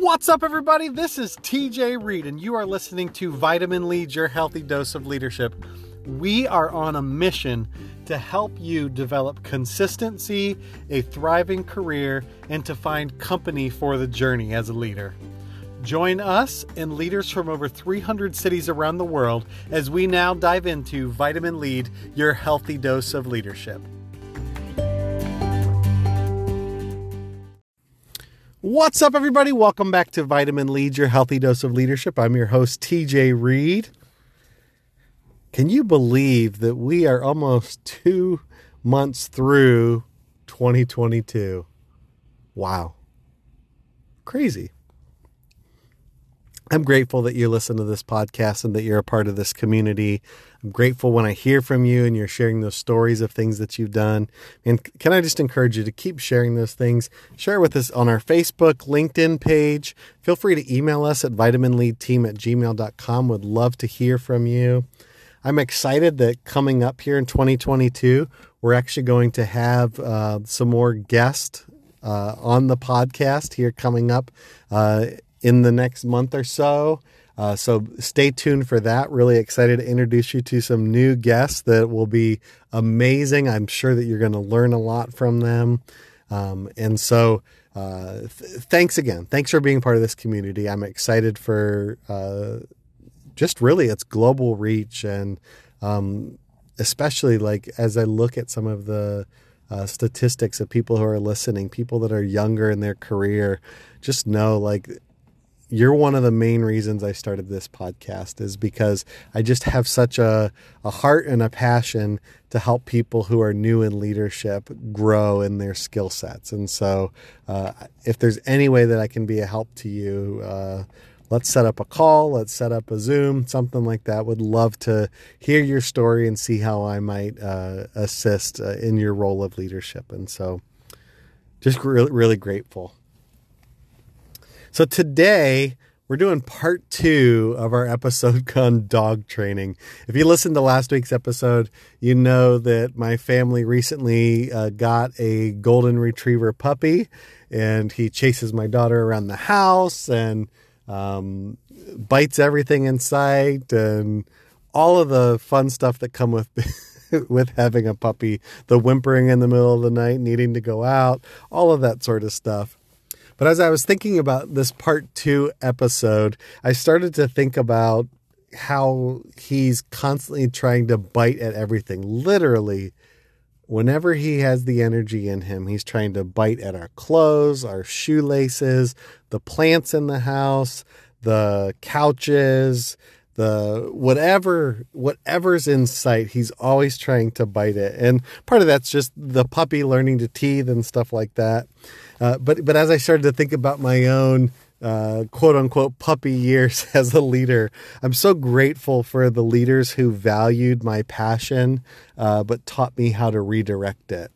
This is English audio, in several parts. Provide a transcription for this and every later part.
What's up, everybody? This is TJ Reed, and you are listening to Vitamin Lead, your healthy dose of leadership. We are on a mission to help you develop consistency, a thriving career, and to find company for the journey as a leader. Join us and leaders from over 300 cities around the world as we now dive into Vitamin Lead, your healthy dose of leadership. What's up, everybody? Welcome back to Vitamin Lead, your healthy dose of leadership. I'm your host, TJ Reed. Can you believe that we are almost two months through 2022? Wow. Crazy. I'm grateful that you listen to this podcast and that you're a part of this community. I'm grateful when I hear from you and you're sharing those stories of things that you've done. And can I just encourage you to keep sharing those things? Share with us on our Facebook, LinkedIn page. Feel free to email us at vitaminleadteam at gmail.com. Would love to hear from you. I'm excited that coming up here in 2022, we're actually going to have uh, some more guests uh, on the podcast here coming up. Uh, in the next month or so. Uh, so stay tuned for that. Really excited to introduce you to some new guests that will be amazing. I'm sure that you're going to learn a lot from them. Um, and so, uh, th- thanks again. Thanks for being part of this community. I'm excited for uh, just really its global reach and um, especially like as I look at some of the uh, statistics of people who are listening, people that are younger in their career, just know like you're one of the main reasons I started this podcast is because I just have such a, a heart and a passion to help people who are new in leadership grow in their skill sets. And so, uh, if there's any way that I can be a help to you, uh, let's set up a call, let's set up a Zoom, something like that. Would love to hear your story and see how I might uh, assist uh, in your role of leadership. And so, just really, really grateful. So today we're doing part two of our episode on dog training. If you listened to last week's episode, you know that my family recently uh, got a golden retriever puppy, and he chases my daughter around the house and um, bites everything in sight and all of the fun stuff that come with. with having a puppy, the whimpering in the middle of the night, needing to go out, all of that sort of stuff. But as I was thinking about this part two episode, I started to think about how he's constantly trying to bite at everything. Literally, whenever he has the energy in him, he's trying to bite at our clothes, our shoelaces, the plants in the house, the couches, the whatever whatever's in sight he's always trying to bite it and part of that's just the puppy learning to teeth and stuff like that uh, but but as I started to think about my own uh, quote unquote puppy years as a leader, I'm so grateful for the leaders who valued my passion, uh, but taught me how to redirect it.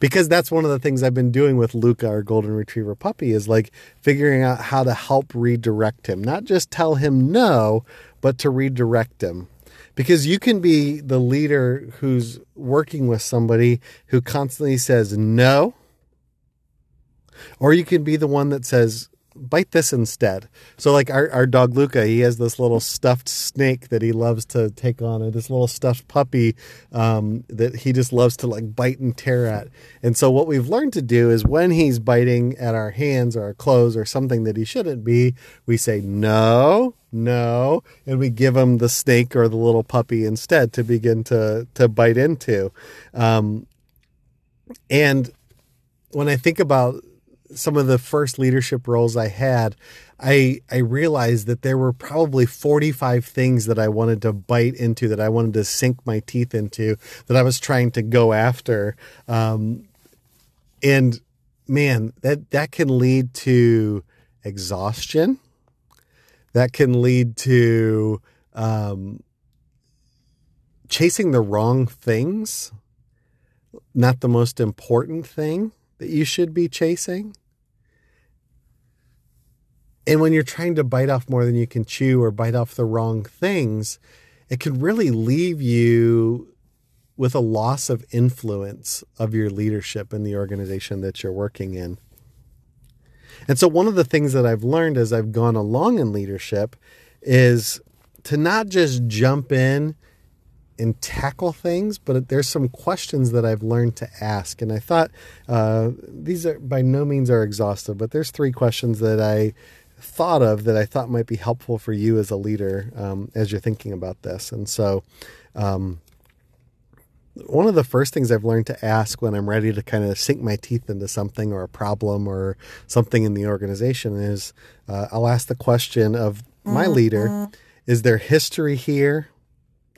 Because that's one of the things I've been doing with Luca, our golden retriever puppy, is like figuring out how to help redirect him. Not just tell him no, but to redirect him because you can be the leader who's working with somebody who constantly says no or you can be the one that says, bite this instead. So like our, our dog Luca, he has this little stuffed snake that he loves to take on, and this little stuffed puppy um, that he just loves to like bite and tear at. And so what we've learned to do is when he's biting at our hands or our clothes or something that he shouldn't be, we say no, no, and we give him the snake or the little puppy instead to begin to to bite into. Um, and when I think about some of the first leadership roles I had, I I realized that there were probably 45 things that I wanted to bite into, that I wanted to sink my teeth into, that I was trying to go after. Um, and man, that that can lead to exhaustion. That can lead to um, chasing the wrong things, not the most important thing that you should be chasing. And when you're trying to bite off more than you can chew or bite off the wrong things, it can really leave you with a loss of influence of your leadership in the organization that you're working in. And so, one of the things that I've learned as I've gone along in leadership is to not just jump in and tackle things, but there's some questions that I've learned to ask. And I thought uh, these are by no means are exhaustive, but there's three questions that I thought of that I thought might be helpful for you as a leader um, as you're thinking about this. And so, um, one of the first things I've learned to ask when I'm ready to kind of sink my teeth into something or a problem or something in the organization is uh, I'll ask the question of my leader Is there history here?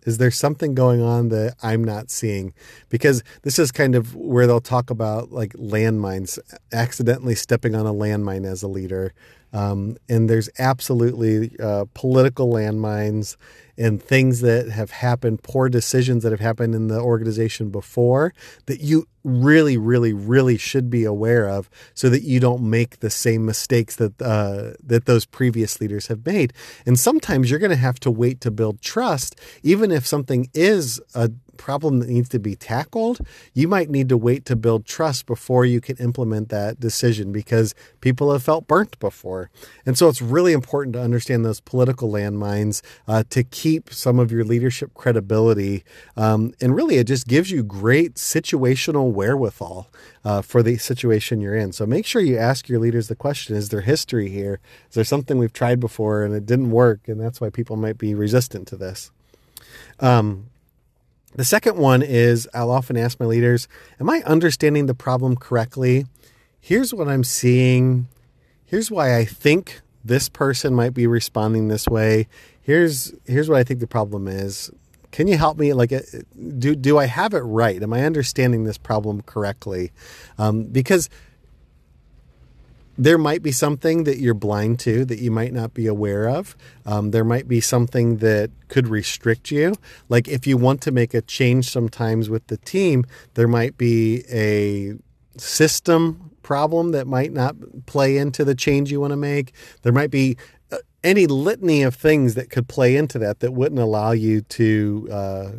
Is there something going on that I'm not seeing? Because this is kind of where they'll talk about like landmines, accidentally stepping on a landmine as a leader. Um, and there's absolutely uh, political landmines and things that have happened, poor decisions that have happened in the organization before that you really, really, really should be aware of, so that you don't make the same mistakes that uh, that those previous leaders have made. And sometimes you're going to have to wait to build trust, even if something is a problem that needs to be tackled, you might need to wait to build trust before you can implement that decision because people have felt burnt before. And so it's really important to understand those political landmines uh, to keep some of your leadership credibility. Um, and really, it just gives you great situational wherewithal uh, for the situation you're in. So make sure you ask your leaders the question Is there history here? Is there something we've tried before and it didn't work? And that's why people might be resistant to this. Um, the second one is I'll often ask my leaders, Am I understanding the problem correctly? Here's what I'm seeing. Here's why I think this person might be responding this way. Here's here's what I think the problem is. Can you help me? Like, uh, do do I have it right? Am I understanding this problem correctly? Um, because there might be something that you're blind to that you might not be aware of. Um, there might be something that could restrict you. Like if you want to make a change sometimes with the team, there might be a system problem that might not play into the change you want to make. There might be any litany of things that could play into that that wouldn't allow you to uh,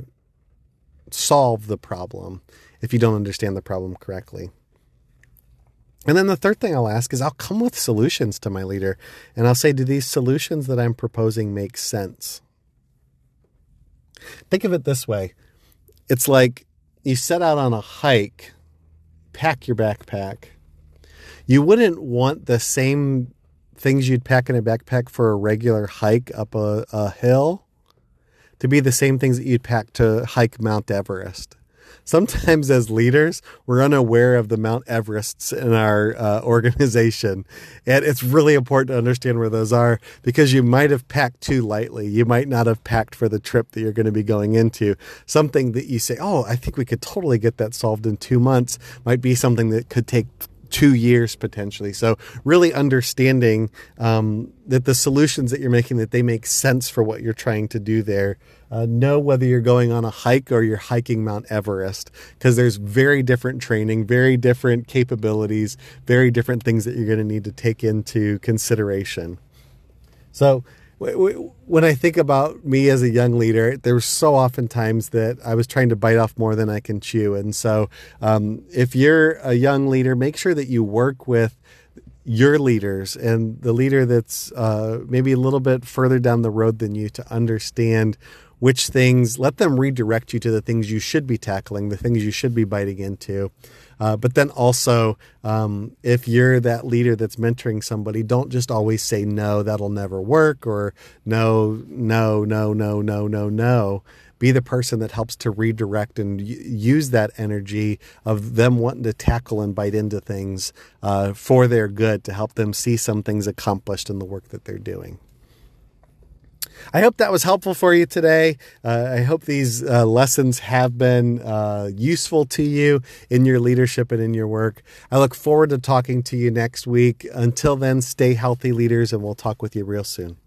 solve the problem if you don't understand the problem correctly. And then the third thing I'll ask is I'll come with solutions to my leader and I'll say, do these solutions that I'm proposing make sense? Think of it this way it's like you set out on a hike, pack your backpack. You wouldn't want the same things you'd pack in a backpack for a regular hike up a, a hill to be the same things that you'd pack to hike Mount Everest sometimes as leaders, we're unaware of the Mount Everests in our uh, organization. And it's really important to understand where those are because you might have packed too lightly. You might not have packed for the trip that you're going to be going into. Something that you say, oh, I think we could totally get that solved in two months might be something that could take two years potentially. So really understanding um, that the solutions that you're making that they make sense for what you're trying to do there. Uh, know whether you're going on a hike or you're hiking Mount Everest because there's very different training, very different capabilities, very different things that you're going to need to take into consideration. So when I think about me as a young leader, there were so often times that I was trying to bite off more than I can chew. And so, um, if you're a young leader, make sure that you work with your leaders and the leader that's uh, maybe a little bit further down the road than you to understand which things, let them redirect you to the things you should be tackling, the things you should be biting into. Uh, but then also, um, if you're that leader that's mentoring somebody, don't just always say, no, that'll never work, or no, no, no, no, no, no, no. Be the person that helps to redirect and use that energy of them wanting to tackle and bite into things uh, for their good to help them see some things accomplished in the work that they're doing. I hope that was helpful for you today. Uh, I hope these uh, lessons have been uh, useful to you in your leadership and in your work. I look forward to talking to you next week. Until then, stay healthy, leaders, and we'll talk with you real soon.